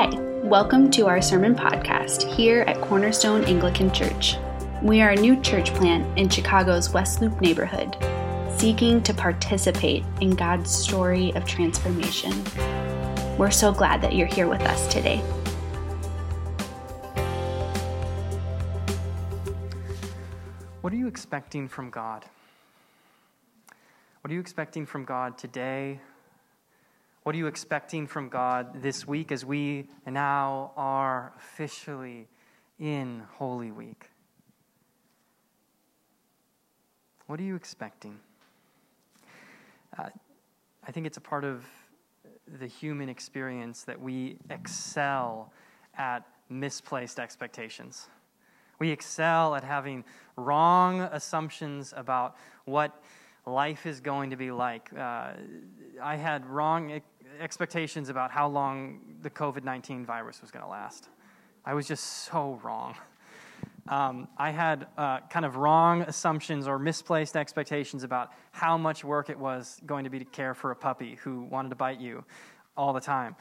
Hi, welcome to our sermon podcast here at Cornerstone Anglican Church. We are a new church plant in Chicago's West Loop neighborhood, seeking to participate in God's story of transformation. We're so glad that you're here with us today. What are you expecting from God? What are you expecting from God today? What are you expecting from God this week as we now are officially in Holy Week? What are you expecting? Uh, I think it's a part of the human experience that we excel at misplaced expectations. We excel at having wrong assumptions about what life is going to be like. Uh, I had wrong expectations about how long the COVID 19 virus was going to last. I was just so wrong. Um, I had uh, kind of wrong assumptions or misplaced expectations about how much work it was going to be to care for a puppy who wanted to bite you all the time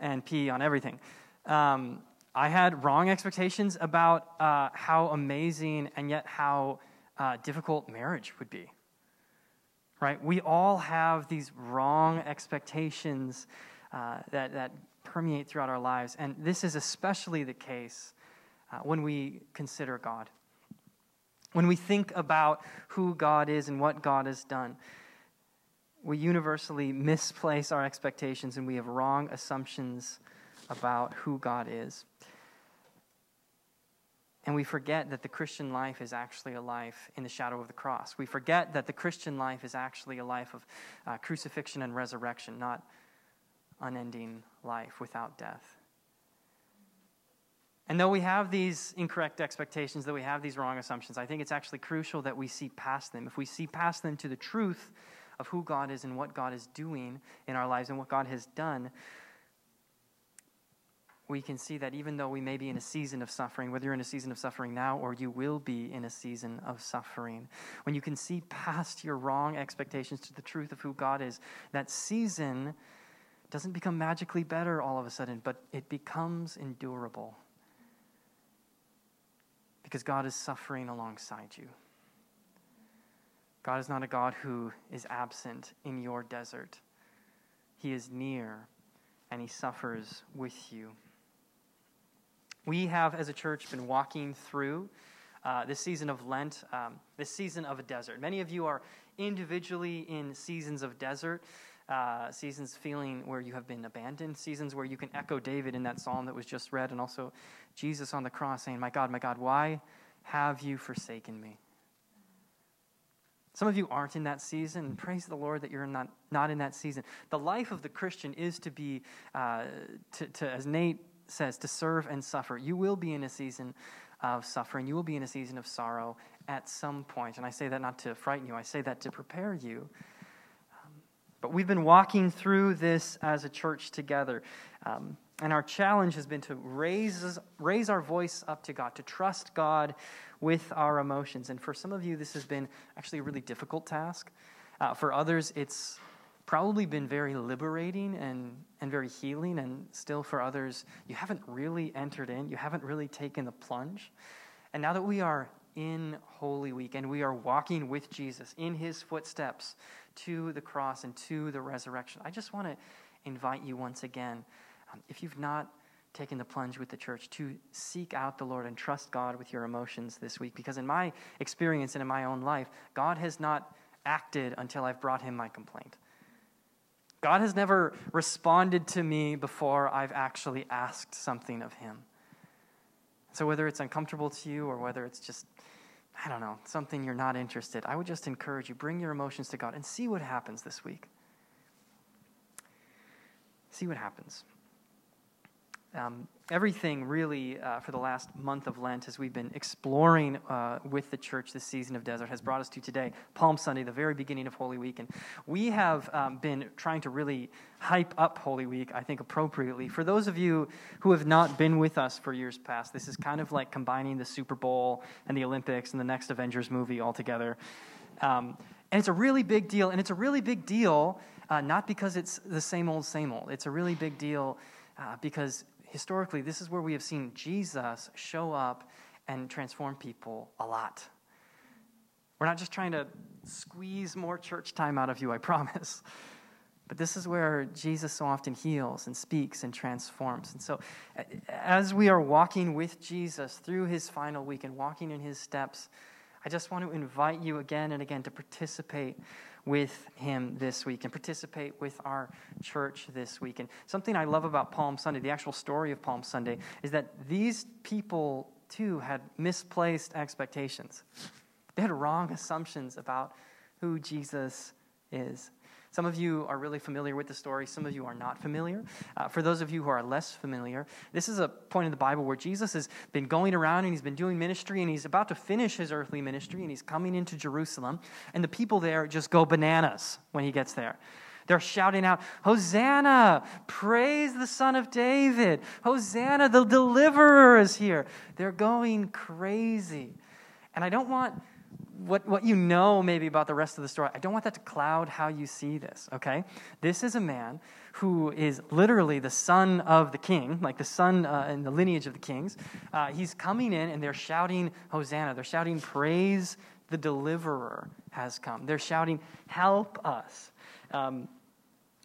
and pee on everything. Um, I had wrong expectations about uh, how amazing and yet how uh, difficult marriage would be right? We all have these wrong expectations uh, that, that permeate throughout our lives. And this is especially the case uh, when we consider God. When we think about who God is and what God has done, we universally misplace our expectations and we have wrong assumptions about who God is. And we forget that the Christian life is actually a life in the shadow of the cross. We forget that the Christian life is actually a life of uh, crucifixion and resurrection, not unending life without death. And though we have these incorrect expectations, that we have these wrong assumptions, I think it's actually crucial that we see past them. If we see past them to the truth of who God is and what God is doing in our lives and what God has done, we can see that even though we may be in a season of suffering, whether you're in a season of suffering now or you will be in a season of suffering, when you can see past your wrong expectations to the truth of who God is, that season doesn't become magically better all of a sudden, but it becomes endurable. Because God is suffering alongside you. God is not a God who is absent in your desert. He is near and he suffers with you. We have, as a church, been walking through uh, this season of Lent, um, this season of a desert. Many of you are individually in seasons of desert, uh, seasons feeling where you have been abandoned, seasons where you can echo David in that psalm that was just read, and also Jesus on the cross saying, My God, my God, why have you forsaken me? Some of you aren't in that season, praise the Lord that you're not, not in that season. The life of the Christian is to be, uh, to, to, as Nate says to serve and suffer. You will be in a season of suffering. You will be in a season of sorrow at some point. And I say that not to frighten you, I say that to prepare you. Um, but we've been walking through this as a church together. Um, and our challenge has been to raise, raise our voice up to God, to trust God with our emotions. And for some of you, this has been actually a really difficult task. Uh, for others, it's probably been very liberating and, and very healing, and still for others, you haven't really entered in, you haven't really taken the plunge. And now that we are in Holy Week and we are walking with Jesus in his footsteps to the cross and to the resurrection, I just want to invite you once again, um, if you've not taken the plunge with the church, to seek out the Lord and trust God with your emotions this week. Because in my experience and in my own life, God has not acted until I've brought him my complaint. God has never responded to me before I've actually asked something of Him. So, whether it's uncomfortable to you or whether it's just, I don't know, something you're not interested, I would just encourage you bring your emotions to God and see what happens this week. See what happens. Um, everything really uh, for the last month of Lent, as we've been exploring uh, with the church this season of desert, has brought us to today, Palm Sunday, the very beginning of Holy Week. And we have um, been trying to really hype up Holy Week, I think, appropriately. For those of you who have not been with us for years past, this is kind of like combining the Super Bowl and the Olympics and the next Avengers movie all together. Um, and it's a really big deal. And it's a really big deal, uh, not because it's the same old, same old. It's a really big deal uh, because historically, this is where we have seen Jesus show up and transform people a lot. We're not just trying to squeeze more church time out of you, I promise. But this is where Jesus so often heals and speaks and transforms. And so, as we are walking with Jesus through his final week and walking in his steps, I just want to invite you again and again to participate with him this week and participate with our church this week. And something I love about Palm Sunday, the actual story of Palm Sunday, is that these people too had misplaced expectations. They had wrong assumptions about who Jesus is. Some of you are really familiar with the story, some of you are not familiar. Uh, for those of you who are less familiar, this is a point in the Bible where Jesus has been going around and he's been doing ministry and he's about to finish his earthly ministry and he's coming into Jerusalem. And the people there just go bananas when he gets there. They're shouting out, Hosanna! Praise the Son of David! Hosanna! The deliverer is here! They're going crazy. And I don't want what, what you know maybe about the rest of the story, I don't want that to cloud how you see this, okay? This is a man who is literally the son of the king, like the son uh, in the lineage of the kings. Uh, he's coming in and they're shouting, Hosanna. They're shouting, Praise the deliverer has come. They're shouting, Help us. Um,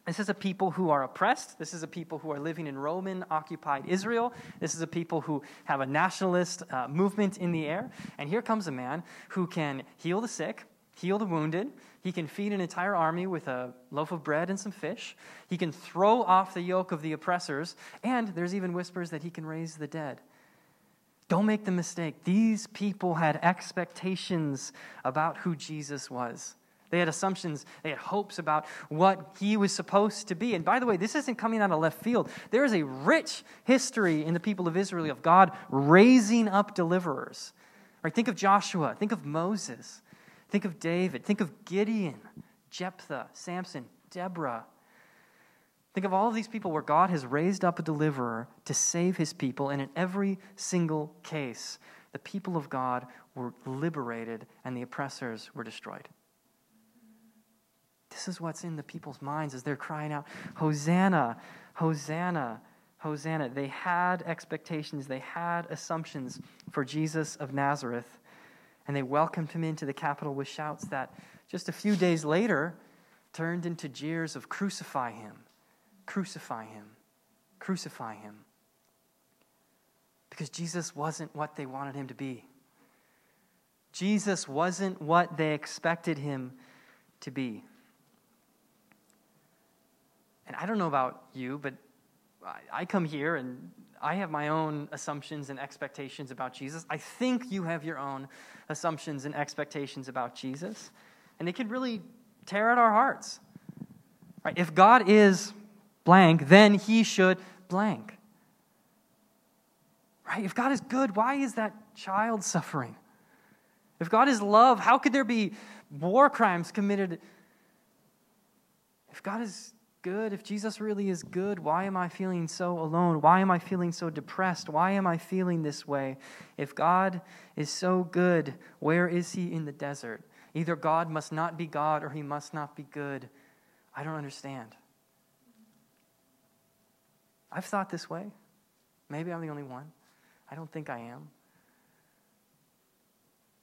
this is a people who are oppressed. This is a people who are living in Roman occupied Israel. This is a people who have a nationalist uh, movement in the air. And here comes a man who can heal the sick, heal the wounded. He can feed an entire army with a loaf of bread and some fish. He can throw off the yoke of the oppressors. And there's even whispers that he can raise the dead. Don't make the mistake. These people had expectations about who Jesus was. They had assumptions, they had hopes about what he was supposed to be. And by the way, this isn't coming out of left field. There is a rich history in the people of Israel of God raising up deliverers. Right? Think of Joshua, think of Moses, think of David, think of Gideon, Jephthah, Samson, Deborah. Think of all of these people where God has raised up a deliverer to save his people, and in every single case, the people of God were liberated and the oppressors were destroyed. This is what's in the people's minds as they're crying out, Hosanna, Hosanna, Hosanna. They had expectations, they had assumptions for Jesus of Nazareth, and they welcomed him into the capital with shouts that just a few days later turned into jeers of crucify him, crucify him, crucify him. Because Jesus wasn't what they wanted him to be. Jesus wasn't what they expected him to be. And I don't know about you, but I come here and I have my own assumptions and expectations about Jesus. I think you have your own assumptions and expectations about Jesus. And it can really tear at our hearts. Right? If God is blank, then he should blank. Right? If God is good, why is that child suffering? If God is love, how could there be war crimes committed? If God is good, if Jesus really is good, why am I feeling so alone? Why am I feeling so depressed? Why am I feeling this way? If God is so good, where is he in the desert? Either God must not be God or he must not be good. I don't understand. I've thought this way. Maybe I'm the only one. I don't think I am.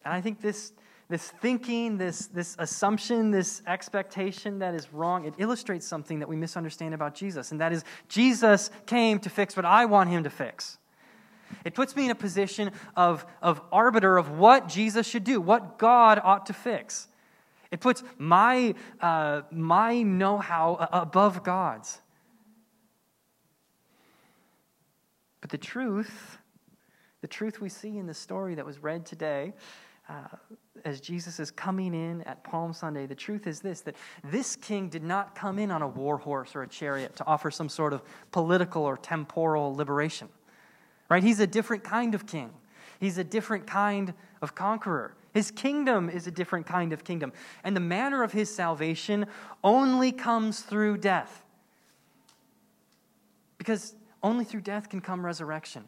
And I think this this thinking, this, this assumption, this expectation that is wrong, it illustrates something that we misunderstand about Jesus, and that is Jesus came to fix what I want him to fix. It puts me in a position of, of arbiter of what Jesus should do, what God ought to fix. It puts my, uh, my know how above God's. But the truth, the truth we see in the story that was read today, uh, as Jesus is coming in at Palm Sunday, the truth is this that this king did not come in on a war horse or a chariot to offer some sort of political or temporal liberation. Right? He's a different kind of king. He's a different kind of conqueror. His kingdom is a different kind of kingdom. And the manner of his salvation only comes through death. Because only through death can come resurrection.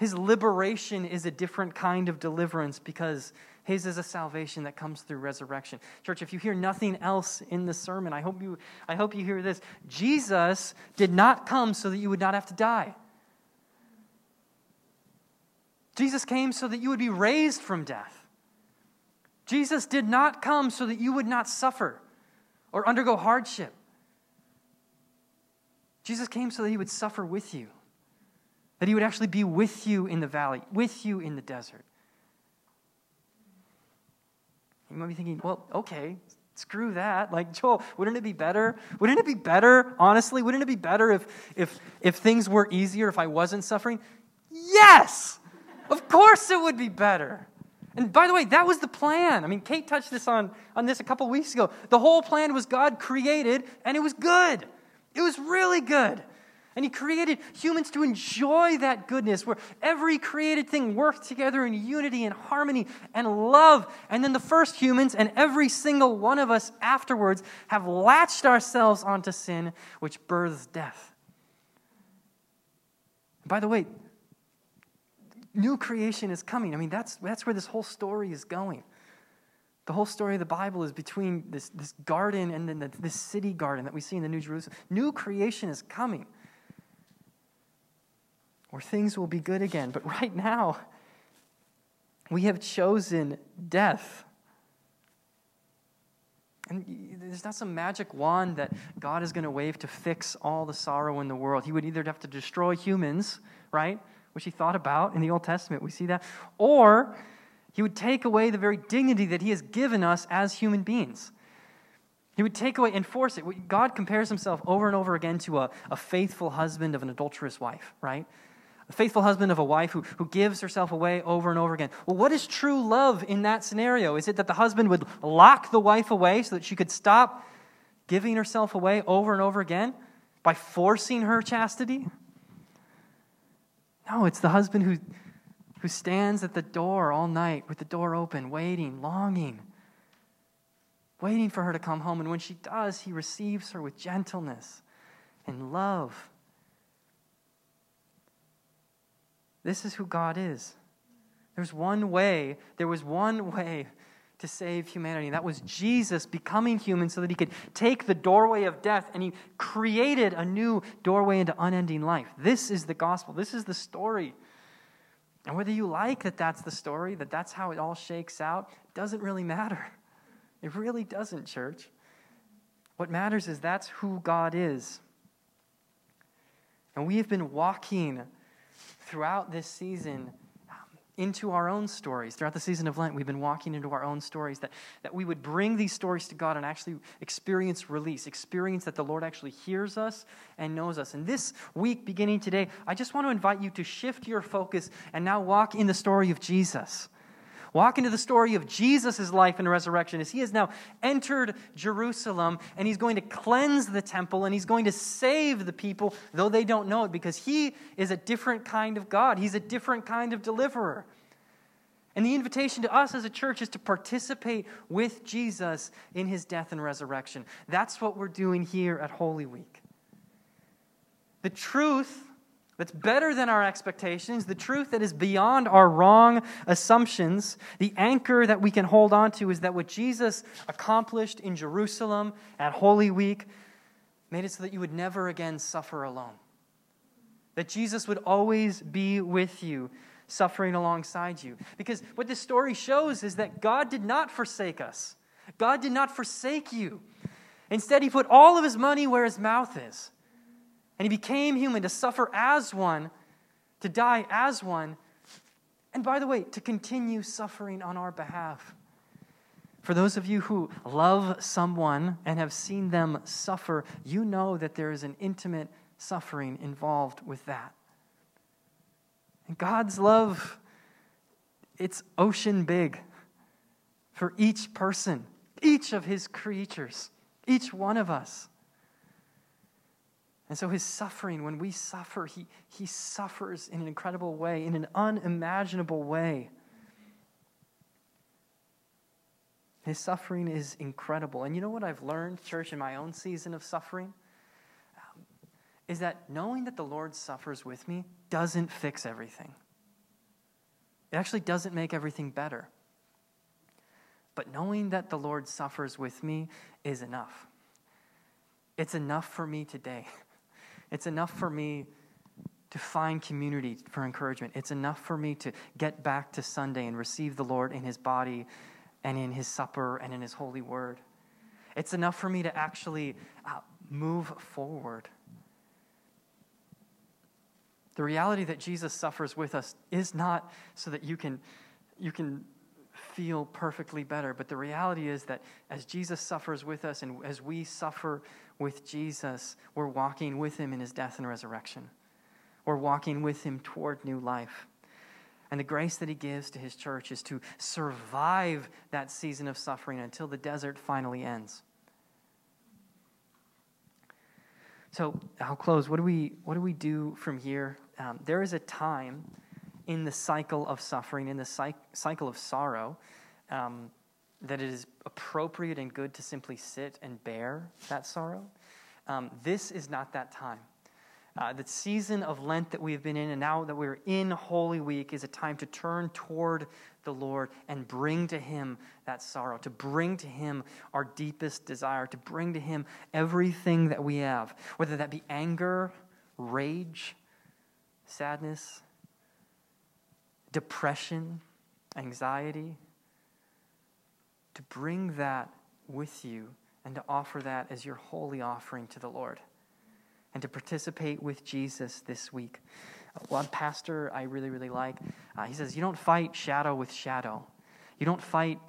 His liberation is a different kind of deliverance because His is a salvation that comes through resurrection. Church, if you hear nothing else in the sermon, I hope you, I hope you hear this. Jesus did not come so that you would not have to die. Jesus came so that you would be raised from death. Jesus did not come so that you would not suffer or undergo hardship. Jesus came so that he would suffer with you, that he would actually be with you in the valley, with you in the desert. You might be thinking, well, okay, screw that. Like, Joel, wouldn't it be better? Wouldn't it be better, honestly? Wouldn't it be better if, if, if things were easier, if I wasn't suffering? Yes! Of course it would be better. And by the way, that was the plan. I mean, Kate touched this on, on this a couple weeks ago. The whole plan was God created, and it was good. It was really good. And He created humans to enjoy that goodness, where every created thing worked together in unity and harmony and love. And then the first humans and every single one of us afterwards have latched ourselves onto sin, which births death. By the way, new creation is coming. I mean, that's, that's where this whole story is going. The whole story of the Bible is between this, this garden and then the, this city garden that we see in the New Jerusalem. New creation is coming where things will be good again. But right now, we have chosen death. And there's not some magic wand that God is going to wave to fix all the sorrow in the world. He would either have to destroy humans, right? Which he thought about in the Old Testament. We see that. Or he would take away the very dignity that he has given us as human beings. He would take away, and force it. God compares himself over and over again to a, a faithful husband of an adulterous wife, right? A faithful husband of a wife who, who gives herself away over and over again. Well, what is true love in that scenario? Is it that the husband would lock the wife away so that she could stop giving herself away over and over again by forcing her chastity? No, it's the husband who who stands at the door all night with the door open, waiting, longing, waiting for her to come home. And when she does, he receives her with gentleness and love. This is who God is. There's one way, there was one way to save humanity. And that was Jesus becoming human so that he could take the doorway of death and he created a new doorway into unending life. This is the gospel. This is the story and whether you like that that's the story, that that's how it all shakes out, doesn't really matter. It really doesn't, church. What matters is that's who God is. And we have been walking throughout this season um, into our own stories. Throughout the season of Lent, we've been walking into our own stories, that, that we would bring these stories to God and actually experience release, experience that the Lord actually hears us and knows us. And this week, beginning today, I just want to invite you to shift your focus and now walk in the story of Jesus. Walk into the story of Jesus' life and resurrection as he has now entered Jerusalem and he's going to cleanse the temple and he's going to save the people, though they don't know it, because he is a different kind of God. He's a different kind of deliverer. And the invitation to us as a church is to participate with Jesus in his death and resurrection. That's what we're doing here at Holy Week. The truth that's better than our expectations, the truth that is beyond our wrong assumptions, the anchor that we can hold on to is that what Jesus accomplished in Jerusalem at Holy Week made it so that you would never again suffer alone. That Jesus would always be with you, suffering alongside you. Because what this story shows is that God did not forsake us, God did not forsake you. Instead, He put all of His money where His mouth is. And he became human to suffer as one, to die as one, and by the way, to continue suffering on our behalf. For those of you who love someone and have seen them suffer, you know that there is an intimate suffering involved with that. And God's love, it's ocean big for each person, each of his creatures, each one of us. And so his suffering, when we suffer, he, he suffers in an incredible way, in an unimaginable way. His suffering is incredible. And you know what I've learned, church, in my own season of suffering? Um, is that knowing that the Lord suffers with me doesn't fix everything. It actually doesn't make everything better. but knowing that the Lord suffers with me is enough. It's enough for me today. It's enough for me to find community for encouragement. It's enough for me to get back to Sunday and receive the Lord in His body and in His supper and in His holy word. It's enough for me to actually uh, move forward. The reality that Jesus suffers with us is not so that you can, you can feel perfectly better, but the reality is that as Jesus suffers with us and as we suffer with Jesus, we're walking with him in his death and resurrection. We're walking with him toward new life. And the grace that he gives to his church is to survive that season of suffering until the desert finally ends. So I'll close. What do we, what do, we do from here? Um, there is a time in the cycle of suffering, in the cycle of sorrow, um, that it is appropriate and good to simply sit and bear that sorrow. Um, this is not that time. Uh, the season of Lent that we've been in, and now that we're in Holy Week, is a time to turn toward the Lord and bring to Him that sorrow, to bring to Him our deepest desire, to bring to Him everything that we have, whether that be anger, rage, sadness, depression, anxiety, to bring that with you and to offer that as your holy offering to the Lord and to participate with Jesus this week. One pastor I really, really like, uh, he says, You don't fight shadow with shadow. You don't fight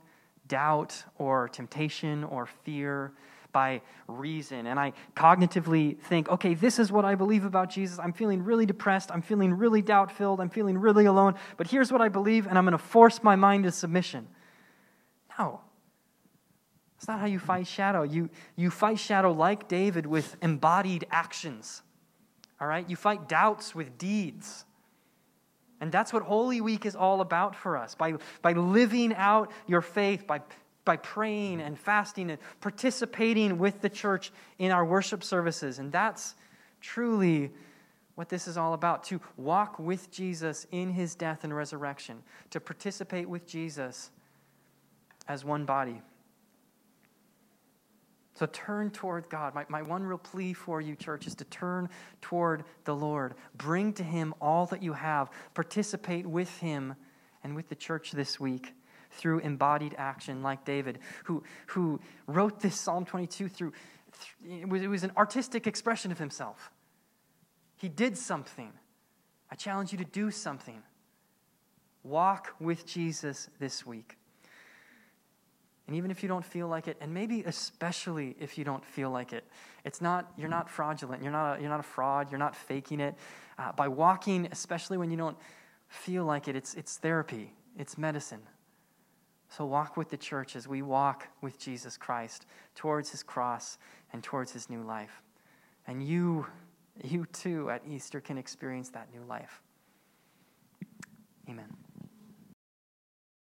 doubt or temptation or fear by reason. And I cognitively think, okay, this is what I believe about Jesus. I'm feeling really depressed. I'm feeling really doubt filled. I'm feeling really alone. But here's what I believe, and I'm going to force my mind to submission. No. That's not how you fight shadow. You, you fight shadow like David with embodied actions. All right? You fight doubts with deeds. And that's what Holy Week is all about for us. By, by living out your faith, by, by praying and fasting and participating with the church in our worship services. And that's truly what this is all about to walk with Jesus in his death and resurrection, to participate with Jesus as one body. So turn toward God. My, my one real plea for you, church, is to turn toward the Lord. Bring to Him all that you have. Participate with Him and with the church this week through embodied action, like David, who, who wrote this Psalm 22 through, it was, it was an artistic expression of himself. He did something. I challenge you to do something. Walk with Jesus this week. And even if you don't feel like it, and maybe especially if you don't feel like it, it's not, you're not fraudulent. You're not a, you're not a fraud. You're not faking it. Uh, by walking, especially when you don't feel like it, it's, it's therapy, it's medicine. So walk with the church as we walk with Jesus Christ towards his cross and towards his new life. And you, you too, at Easter can experience that new life. Amen.